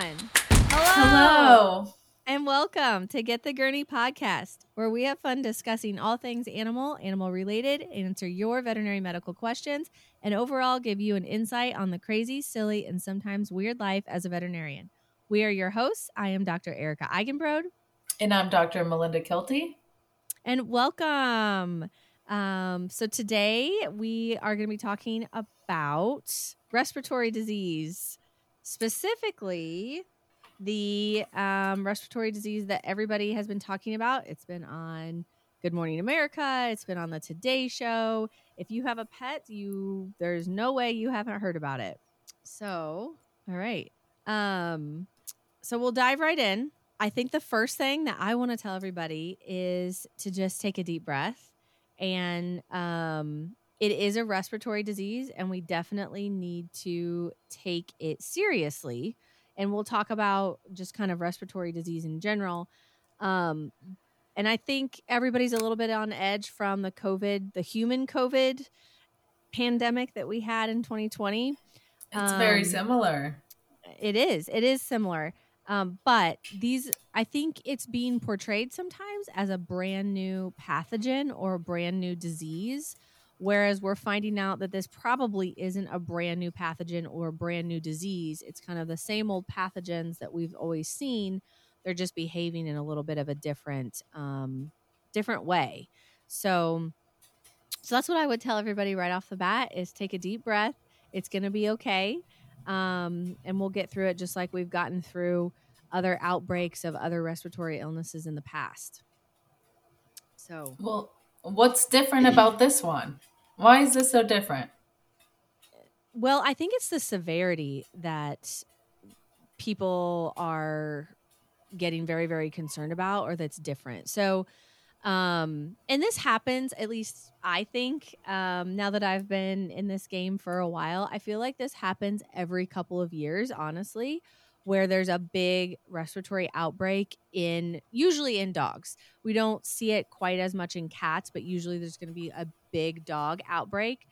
everyone. Hello. And welcome to Get the Gurney podcast, where we have fun discussing all things animal, animal related, answer your veterinary medical questions, and overall give you an insight on the crazy, silly, and sometimes weird life as a veterinarian. We are your hosts. I am Dr. Erika Eigenbrod. And I'm Dr. Melinda Kilty. And welcome. Um, so today we are going to be talking about respiratory disease, specifically the um, respiratory disease that everybody has been talking about. It's been on Good Morning America. It's been on the Today Show. If you have a pet, you there's no way you haven't heard about it. So, all right. Um, so we'll dive right in. I think the first thing that I want to tell everybody is to just take a deep breath. And um, it is a respiratory disease, and we definitely need to take it seriously and we'll talk about just kind of respiratory disease in general. Um, and I think everybody's a little bit on edge from the COVID, the human COVID pandemic that we had in 2020. It's um, very similar. It is. It is similar. Um, but these, I think it's being portrayed sometimes as a brand new pathogen or a brand new disease Whereas we're finding out that this probably isn't a brand new pathogen or brand new disease. It's kind of the same old pathogens that we've always seen. They're just behaving in a little bit of a different, um, different way. So, so that's what I would tell everybody right off the bat: is take a deep breath. It's going to be okay, um, and we'll get through it just like we've gotten through other outbreaks of other respiratory illnesses in the past. So, well, what's different about this one? Why is this so different? Well, I think it's the severity that people are getting very, very concerned about or that's different. So, um, and this happens, at least I think, um, now that I've been in this game for a while, I feel like this happens every couple of years, honestly, where there's a big respiratory outbreak in usually in dogs. We don't see it quite as much in cats, but usually there's going to be a big dog outbreak.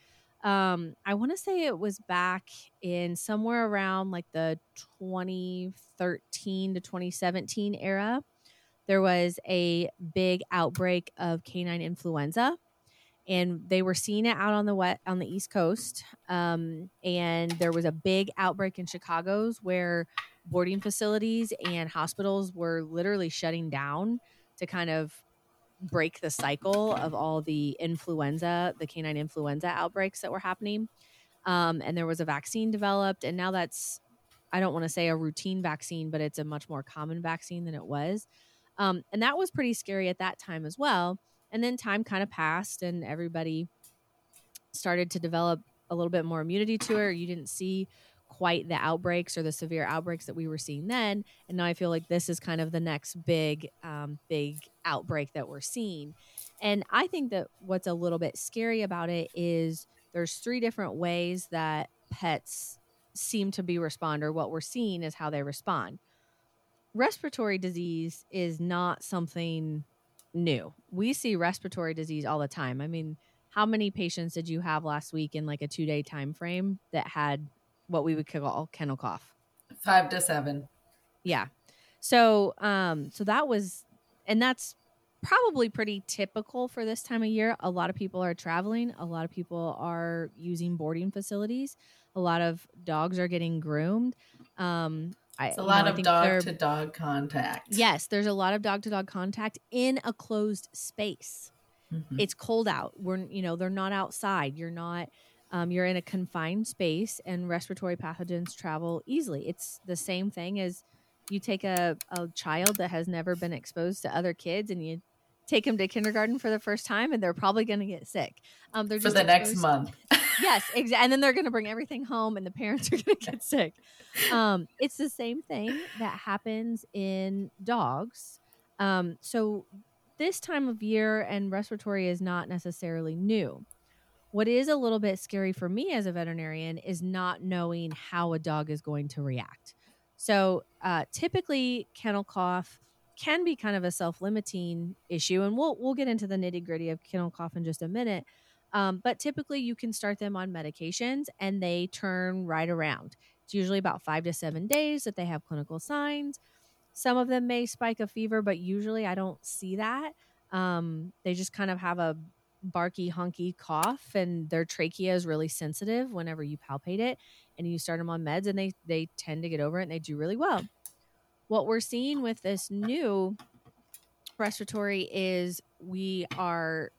Um, I want to say it was back in somewhere around like the 2013 to 2017 era. There was a big outbreak of canine influenza and they were seeing it out on the wet on the east coast um, and there was a big outbreak in chicago's where boarding facilities and hospitals were literally shutting down to kind of break the cycle of all the influenza, the canine influenza outbreaks that were happening. Um, and there was a vaccine developed, and now that's, I don't want to say a routine vaccine, but it's a much more common vaccine than it was. Um, and that was pretty scary at that time as well. And then time kind of passed, and everybody started to develop a little bit more immunity to it. You didn't see quite the outbreaks or the severe outbreaks that we were seeing then. And now i feel like this is kind of the next big um, big outbreak that we're seeing. And i think that what's a little bit scary about it is there's three different ways that pets seem to be respond or what we're seeing is how they respond. Respiratory disease is not something new. We see respiratory disease all the time. I mean how many patients did you have last week in like a two day time frame that had what we would call kennel cough. Five to seven. Yeah. So, um, so that was, and that's probably pretty typical for this time of year. A lot of people are traveling. A lot of people are using boarding facilities. A lot of dogs are getting groomed. Um, it's a lot know, of dog to dog contact. Yes, there's a lot of dog to dog contact in a closed space. Mm-hmm. It's cold out. We're, you know, they're not outside. You're not um, you're in a confined space and respiratory pathogens travel easily. It's the same thing as you take a, a child that has never been exposed to other kids and you take them to kindergarten for the first time and they're probably going to get sick. Um, they're for the next month. yes, exactly. And then they're going to bring everything home and the parents are going to get sick. Um, it's the same thing that happens in dogs. Um, so this time of year and respiratory is not necessarily new. What is a little bit scary for me as a veterinarian is not knowing how a dog is going to react. So, uh, typically, kennel cough can be kind of a self-limiting issue, and we'll we'll get into the nitty gritty of kennel cough in just a minute. Um, but typically, you can start them on medications, and they turn right around. It's usually about five to seven days that they have clinical signs. Some of them may spike a fever, but usually I don't see that. Um, they just kind of have a barky, honky cough, and their trachea is really sensitive whenever you palpate it. And you start them on meds, and they they tend to get over it, and they do really well. What we're seeing with this new respiratory is we are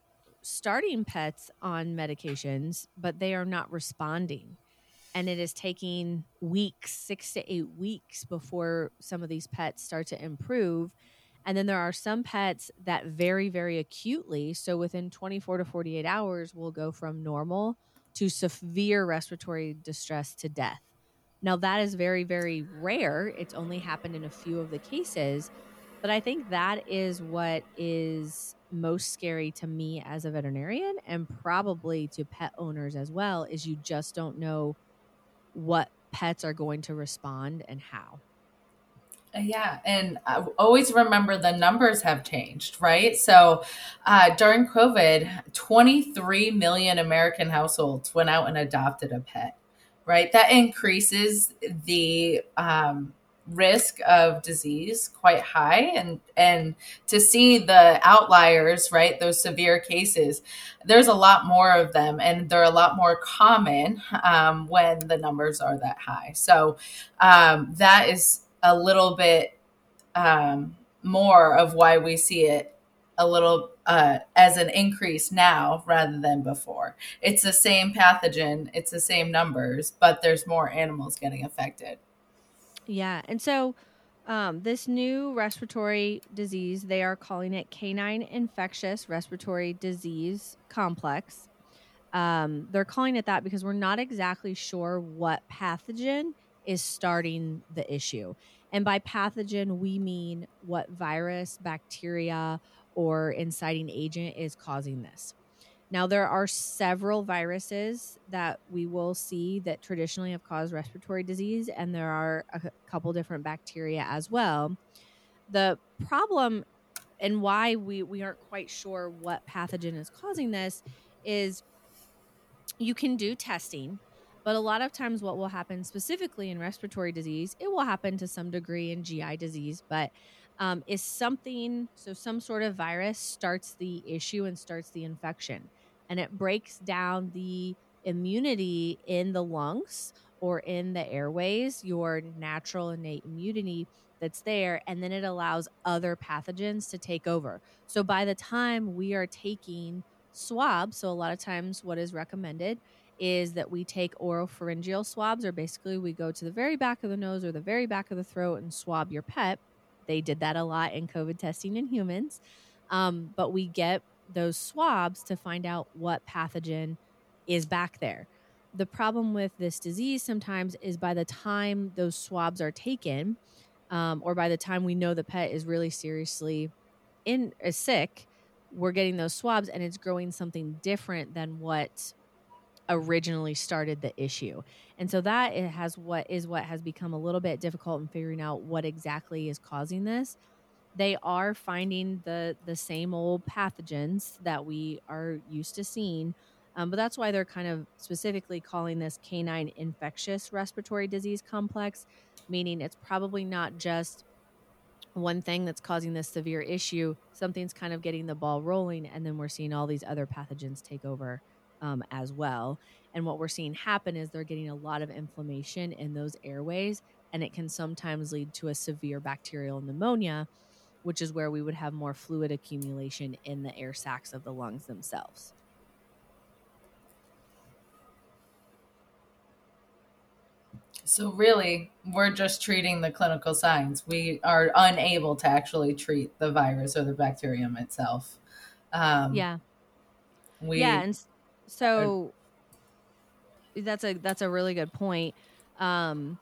starting pets on medications, but they are not responding. And it is taking weeks, six to eight weeks before some of these pets start to improve. And then there are some pets that very, very acutely, so within 24 to 48 hours, will go from normal to severe respiratory distress to death. Now, that is very, very rare. It's only happened in a few of the cases. But I think that is what is most scary to me as a veterinarian and probably to pet owners as well is you just don't know what pets are going to respond and how. Uh, yeah, and I always remember the numbers have changed, right? So uh, during COVID, 23 million American households went out and adopted a pet, right? That increases the um, risk of disease quite high and and to see the outliers right those severe cases there's a lot more of them and they're a lot more common um, when the numbers are that high so um, that is a little bit um, more of why we see it a little uh, as an increase now rather than before. It's the same pathogen, it's the same numbers, but there's more animals getting affected. Yeah. And so um, this new respiratory disease, they are calling it canine infectious respiratory disease complex. Um, they're calling it that because we're not exactly sure what pathogen is starting the issue. And by pathogen, we mean what virus, bacteria, or inciting agent is causing this. Now, there are several viruses that we will see that traditionally have caused respiratory disease, and there are a couple different bacteria as well. The problem and why we, we aren't quite sure what pathogen is causing this is you can do testing, but a lot of times, what will happen specifically in respiratory disease, it will happen to some degree in GI disease, but um, is something so some sort of virus starts the issue and starts the infection and it breaks down the immunity in the lungs or in the airways, your natural innate immunity that's there, and then it allows other pathogens to take over. So by the time we are taking swabs, so a lot of times what is recommended is that we take oropharyngeal swabs, or basically we go to the very back of the nose or the very back of the throat and swab your pet. They did that a lot in COVID testing in humans. Um, but we get those swabs to find out what pathogen is back there. The problem with this disease sometimes is by the time those swabs are taken, um, or by the time we know the pet is really seriously in is sick, we're getting those swabs and it's growing something different than what originally started the issue. And so that it has what is what has become a little bit difficult in figuring out what exactly is causing this they are finding the the same old pathogens that we are used to seeing. Um, but that's why they're kind of specifically calling this canine infectious respiratory disease complex, meaning it's probably not just one thing that's causing this severe issue. Something's kind of getting the ball rolling, and then we're seeing all these other pathogens take over um, as well. And what we're seeing happen is they're getting a lot of inflammation in those airways, and it can sometimes lead to a severe bacterial pneumonia which is where we would have more fluid accumulation in the air sacs of the lungs themselves. So, really, we're just treating the clinical signs. We are unable to actually treat the virus or the bacterium itself. Um, yeah. We, yeah. And so are, that's a that's a really good point. Um,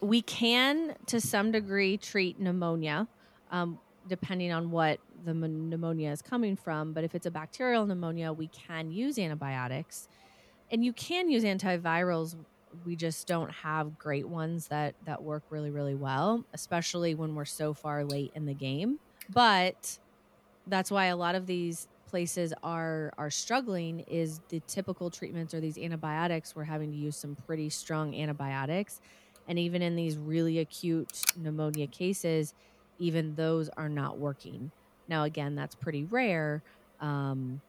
we can, to some degree, treat pneumonia um, depending on what the pneumonia is coming from. But if it's a bacterial pneumonia, we can use antibiotics, and you can use antivirals. We just don't have great ones that that work really really well, especially when we're so far late in the game. But that's why a lot of these places are are struggling is the typical treatments or these antibiotics. We're having to use some pretty strong antibiotics. And even in these really acute pneumonia cases even those are not working. Now again that's pretty rare um,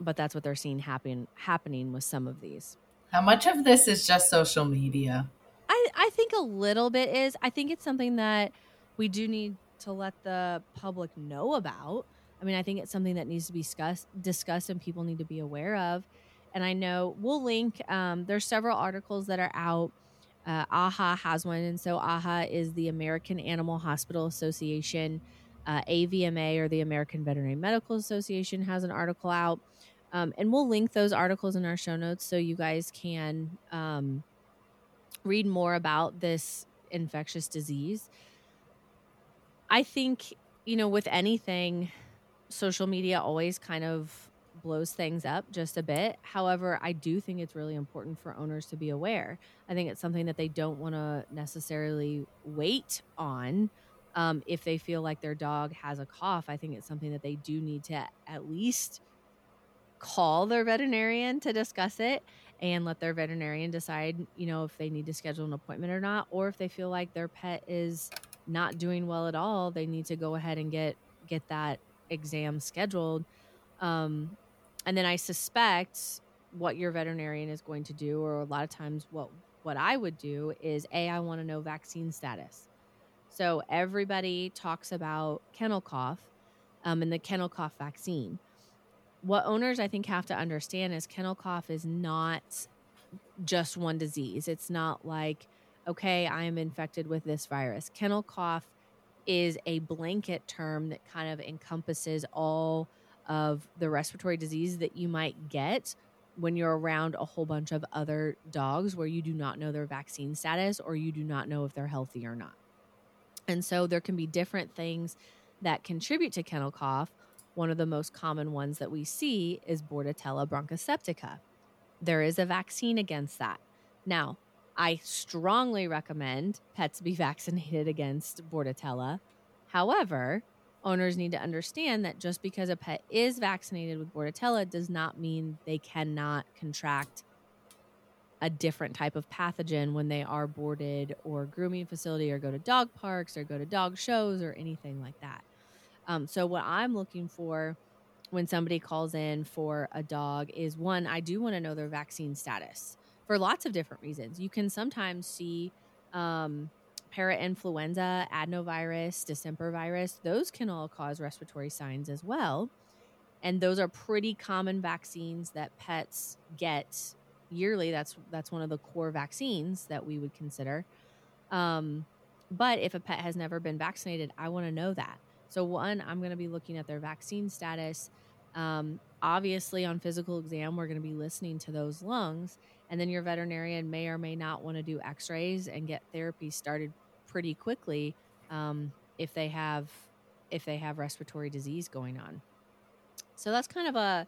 but that's what they're seeing happen happening with some of these. How much of this is just social media? I i think a little bit is. I think it's something that we do need to let the public know about I mean, I think it's something that needs to be discussed, discussed and people need to be aware of. And I know we'll link, um, there's several articles that are out. Uh, AAHA has one. And so AHA is the American Animal Hospital Association. Uh, AVMA or the American Veterinary Medical Association has an article out. Um, and we'll link those articles in our show notes so you guys can um, read more about this infectious disease. I think, you know, with anything, social media always kind of blows things up just a bit. However, I do think it's really important for owners to be aware. I think it's something that they don't want to necessarily wait on. Um, if they feel like their dog has a cough, I think it's something that they do need to at least call their veterinarian to discuss it and let their veterinarian decide, you know, if they need to schedule an appointment or not, or if they feel like their pet is not doing well at all, they need to go ahead and get get that exam scheduled. Um, and then I suspect what your veterinarian is going to do, or a lot of times what what I would do is a I want to know vaccine status. So everybody talks about kennel cough um, and the kennel cough vaccine. What owners I think have to understand is kennel cough is not just one disease. It's not like okay, I am infected with this virus. Kennel cough is a blanket term that kind of encompasses all of the respiratory disease that you might get when you're around a whole bunch of other dogs where you do not know their vaccine status or you do not know if they're healthy or not. And so there can be different things that contribute to kennel cough. One of the most common ones that we see is Bordetella bronchoseptica. There is a vaccine against that. Now, I strongly recommend pets be vaccinated against Bordetella. However, owners need to understand that just because a pet is vaccinated with Bordetella does not mean they cannot contract a different type of pathogen when they are boarded or grooming facility or go to dog parks or go to dog shows or anything like that. Um, so what I'm looking for when somebody calls in for a dog is one, I do want to know their vaccine status for lots of different reasons. You can sometimes see um, parainfluenza, adenovirus, distemper virus. Those can all cause respiratory signs as well. And those are pretty common vaccines that pets get yearly. That's that's one of the core vaccines that we would consider. Um, but if a pet has never been vaccinated, I want to know that. So one, I'm going to be looking at their vaccine status. Um, obviously, on physical exam, we're going to be listening to those lungs and then your veterinarian may or may not want to do x-rays and get therapy started pretty quickly um, if they have if they have respiratory disease going on. So that's kind of a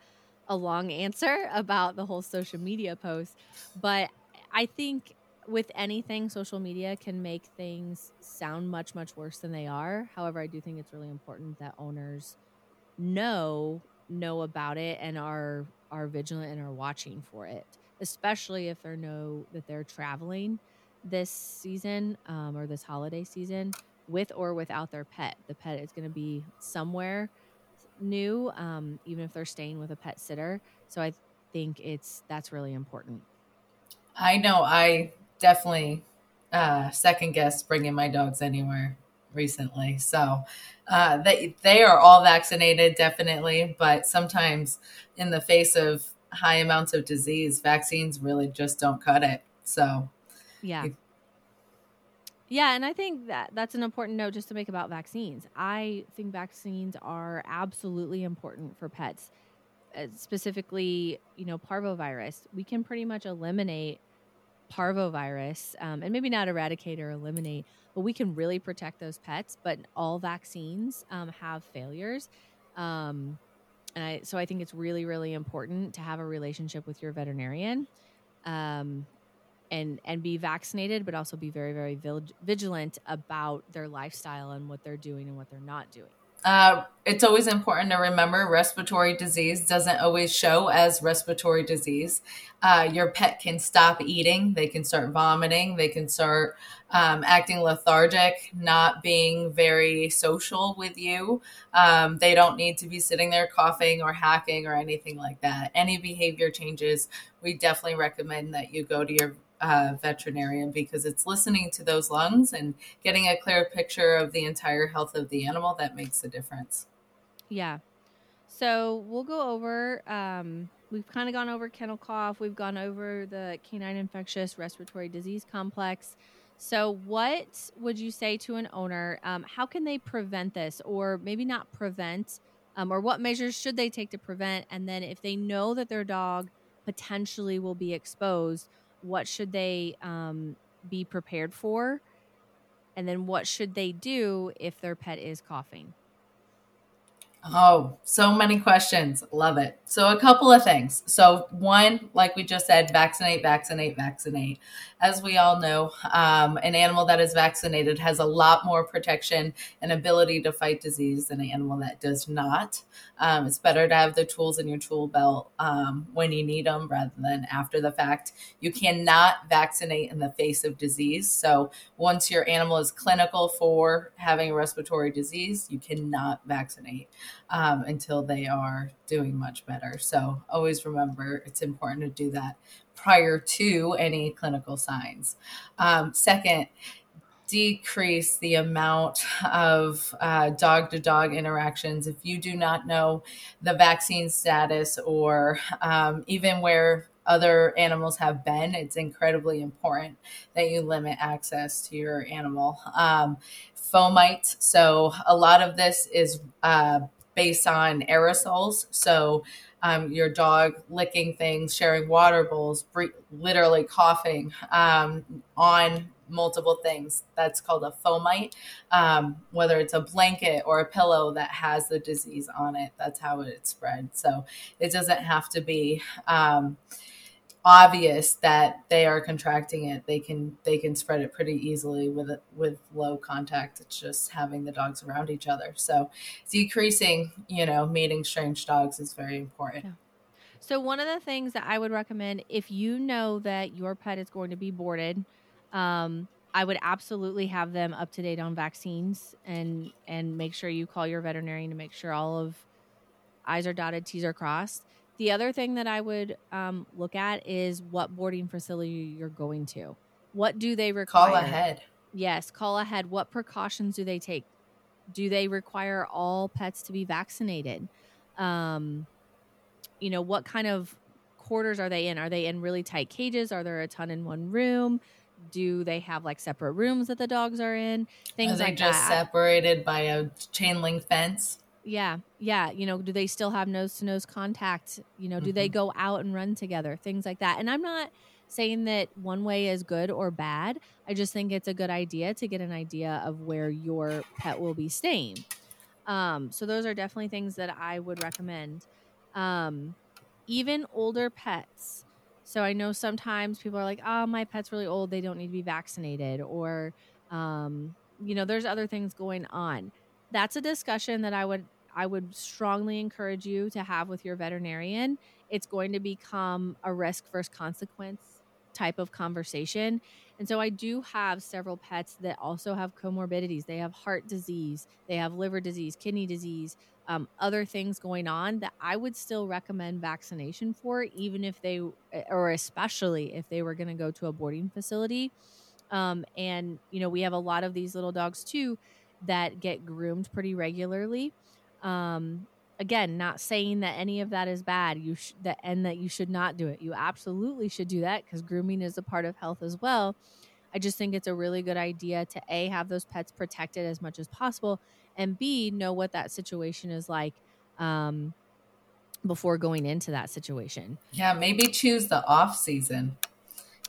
a long answer about the whole social media post but i think with anything social media can make things sound much much worse than they are. However i do think it's really important that owners know know about it and are are vigilant and are watching for it especially if they know that they're traveling this season um, or this holiday season with or without their pet. The pet is going to be somewhere new, um, even if they're staying with a pet sitter. So I think it's that's really important. I know. I definitely uh, second guess bringing my dogs anywhere recently. So uh, they they are all vaccinated, definitely. But sometimes, in the face of high amounts of disease, vaccines really just don't cut it. So, yeah. yeah, and I think that that's an important note just to make about vaccines. I think vaccines are absolutely important for pets. Uh, specifically, you know, parvovirus. We can pretty much eliminate parvovirus um, and maybe not eradicate or eliminate, but we can really protect those pets. But all vaccines um, have failures. Um, and I so I think it's really really important to have a relationship with your veterinarian, um, and and be vaccinated, but also be very very vigilant about their lifestyle and what they're doing and what they're not doing. Uh, it's always important to remember respiratory disease doesn't always show as respiratory disease. Uh, your pet can stop eating, they can start vomiting, they can start um, acting lethargic, not being very social with you. Um, they don't need to be sitting there coughing or hacking or anything like that. Any behavior changes, we definitely recommend that you go to your uh, veterinarian because it's listening to those lungs and getting a clear picture of the entire health of the animal that makes a difference. Yeah. So we'll go over. Um, we've kind of gone over kennel cough. We've gone over the canine infectious respiratory disease complex. So, what would you say to an owner? Um, how can they prevent this, or maybe not prevent, um, or what measures should they take to prevent? And then, if they know that their dog potentially will be exposed, what should they um, be prepared for? And then, what should they do if their pet is coughing? Oh, so many questions. Love it. So, a couple of things. So, one, like we just said, vaccinate, vaccinate, vaccinate. As we all know, um, an animal that is vaccinated has a lot more protection and ability to fight disease than an animal that does not. Um, it's better to have the tools in your tool belt um, when you need them rather than after the fact. You cannot vaccinate in the face of disease. So, once your animal is clinical for having a respiratory disease, you cannot vaccinate um, until they are doing much better. So always remember it's important to do that prior to any clinical signs. Um, second, decrease the amount of dog to dog interactions. If you do not know the vaccine status or um, even where other animals have been, it's incredibly important that you limit access to your animal. Um, fomite. So, a lot of this is uh, based on aerosols. So, um, your dog licking things, sharing water bowls, bre- literally coughing um, on multiple things. That's called a fomite. Um, whether it's a blanket or a pillow that has the disease on it, that's how it spread. So it doesn't have to be um, obvious that they are contracting it they can they can spread it pretty easily with with low contact. It's just having the dogs around each other. So decreasing you know meeting strange dogs is very important. Yeah. so one of the things that i would recommend if you know that your pet is going to be boarded um, i would absolutely have them up to date on vaccines and and make sure you call your veterinarian to make sure all of i's are dotted t's are crossed the other thing that I would um, look at is what boarding facility you're going to. What do they require? Call ahead. Yes, call ahead. What precautions do they take? Do they require all pets to be vaccinated? Um, you know, what kind of quarters are they in? Are they in really tight cages? Are there a ton in one room? Do they have like separate rooms that the dogs are in? Things are they like just that. separated by a chain link fence? Yeah. Yeah. You know, do they still have nose to nose contact? You know, do mm-hmm. they go out and run together? Things like that. And I'm not saying that one way is good or bad. I just think it's a good idea to get an idea of where your pet will be staying. Um, so those are definitely things that I would recommend. Um, even older pets. So I know sometimes people are like, "Oh, my pet's really old; they don't need to be vaccinated," or, um, you know, there's other things going on that's a discussion that I would I would strongly encourage you to have with your veterinarian. It's going to become a risk first consequence type of conversation. And so I do have several pets that also have comorbidities. They have heart disease, they have liver disease, kidney disease, um, other things going on that I would still recommend vaccination for, even if they, or especially if they were going to go to a boarding facility. Um, and, you know, we have a lot of these little dogs too that get groomed pretty regularly. Um, again, not saying that any of that is bad. You sh- that and that you should not do it. You absolutely should do that because grooming is a part of health as well. I just think it's a really good idea to a have those pets protected as much as possible, and b know what that situation is like um, before going into that situation. Yeah, maybe choose the off season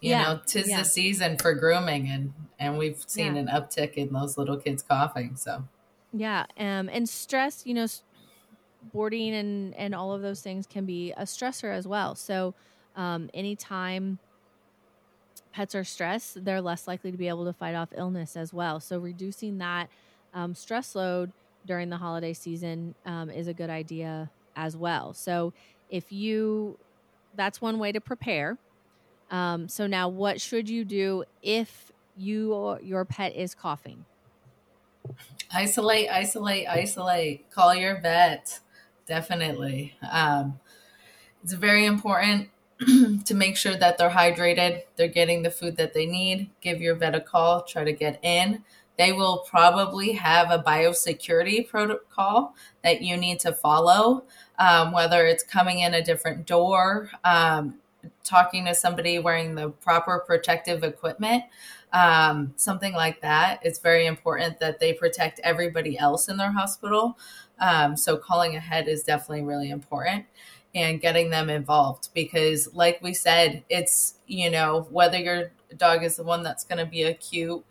you yeah. know tis yeah. the season for grooming and and we've seen yeah. an uptick in those little kids coughing so yeah um and stress you know boarding and and all of those things can be a stressor as well so um anytime pets are stressed they're less likely to be able to fight off illness as well so reducing that um, stress load during the holiday season um, is a good idea as well. So if you, that's one way to prepare. Um, so now, what should you do if you your pet is coughing? Isolate, isolate, isolate. Call your vet. Definitely. Um, it's very important to make sure that they're hydrated, they're getting the food that they need. Give your vet a call, try to get in. They will probably have a biosecurity protocol that you need to follow, um, whether it's coming in a different door, um, talking to somebody wearing the proper protective equipment, um, something like that. It's very important that they protect everybody else in their hospital. Um, so calling ahead is definitely really important and getting them involved because like we said it's you know whether your dog is the one that's going to be acute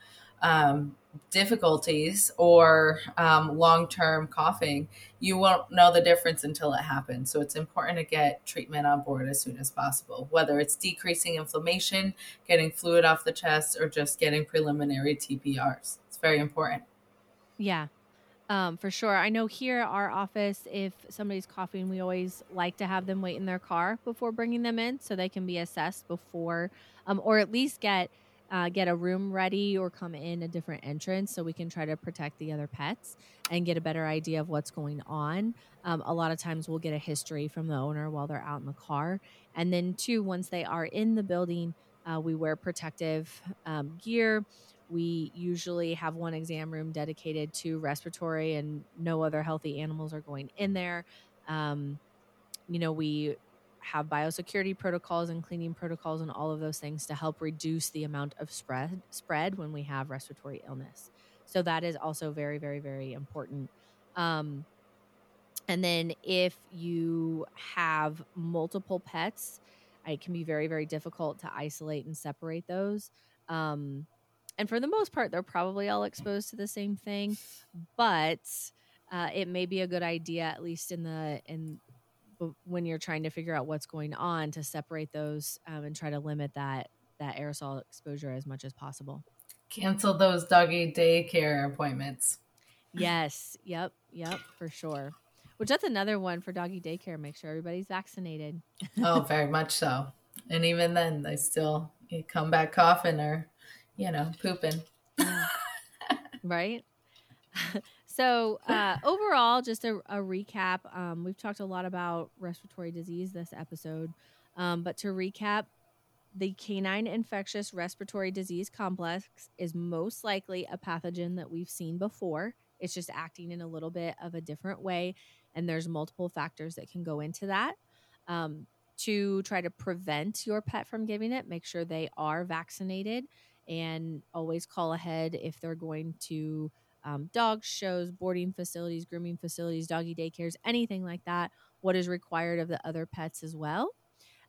um, difficulties or um, long-term coughing you won't know the difference until it happens. So it's important to get treatment on board as soon as possible whether it's decreasing inflammation getting fluid off the chest or just getting preliminary tprs it's very important. Yeah. Um, for sure. I know here at our office, if somebody's coughing, we always like to have them wait in their car before bringing them in, so they can be assessed before, um, or at least get uh, get a room ready or come in a different entrance, so we can try to protect the other pets and get a better idea of what's going on. Um, a lot of times, we'll get a history from the owner while they're out in the car, and then two, once they are in the building, uh, we wear protective um, gear we usually have one exam room dedicated to respiratory, and no other healthy animals are going in there. Um, you know, we have biosecurity protocols and cleaning protocols and all of those things to help reduce the amount of spread spread when we have respiratory illness. So that is also very, very, very important. Um, and then if you have multiple pets, it can be very, very difficult to isolate and separate those. Um, and for the most part, they're probably all exposed to the same thing, but uh, it may be a good idea, at least in the in when you're trying to figure out what's going on, to separate those um, and try to limit that that aerosol exposure as much as possible. Cancel those doggy daycare appointments. Yes. Yep. Yep. For sure. Which that's another one for doggy daycare. Make sure everybody's vaccinated. oh, very much so. And even then, they still come back coughing or you know, pooping. right? so, uh, overall, just a, a recap. Um, we've talked a lot about respiratory disease this episode. Um, but to recap, the canine infectious respiratory disease complex is most likely a pathogen that we've seen before. It's just acting in a little bit of a different way. And there's multiple factors that can go into that. Um, to try to prevent your pet from giving it, make sure they are vaccinated and always call ahead if they're going to um, dog shows, boarding facilities, grooming facilities, doggy daycares, anything like that. What is required of the other pets as well.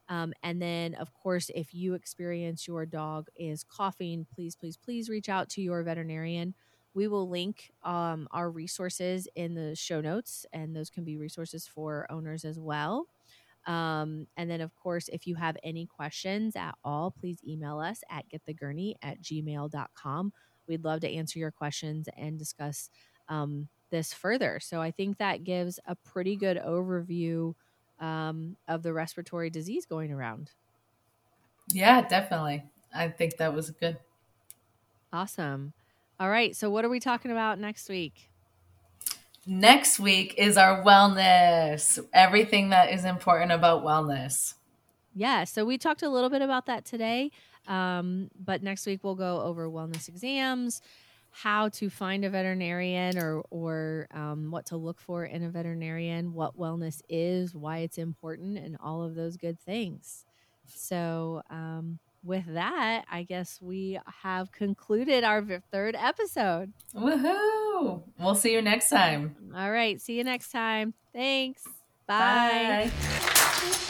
Um, and then, of course, if you experience your dog is coughing, please, please, please reach out to your veterinarian. We will link um, our resources in the show notes, and those can be resources for owners as well. Um, and then, of course, if you have any questions at all, please email us at getthegurney at gmail.com. We'd love to answer your questions and discuss um, this further. So I think that gives a pretty good overview um, of the respiratory disease going around. Yeah, definitely. I think that was good. Awesome. All right. So, what are we talking about next week? Next week is our wellness, everything that is important about wellness. Yeah, so we talked a little bit about that today, um, but next week we'll go over wellness exams, how to find a veterinarian or or um, what to look for in a veterinarian, what wellness is, why it's important, and all of those good things. So, um, with that, I guess we have concluded our third episode. Woohoo! We'll see you next time. All right. See you next time. Thanks. Bye. Bye.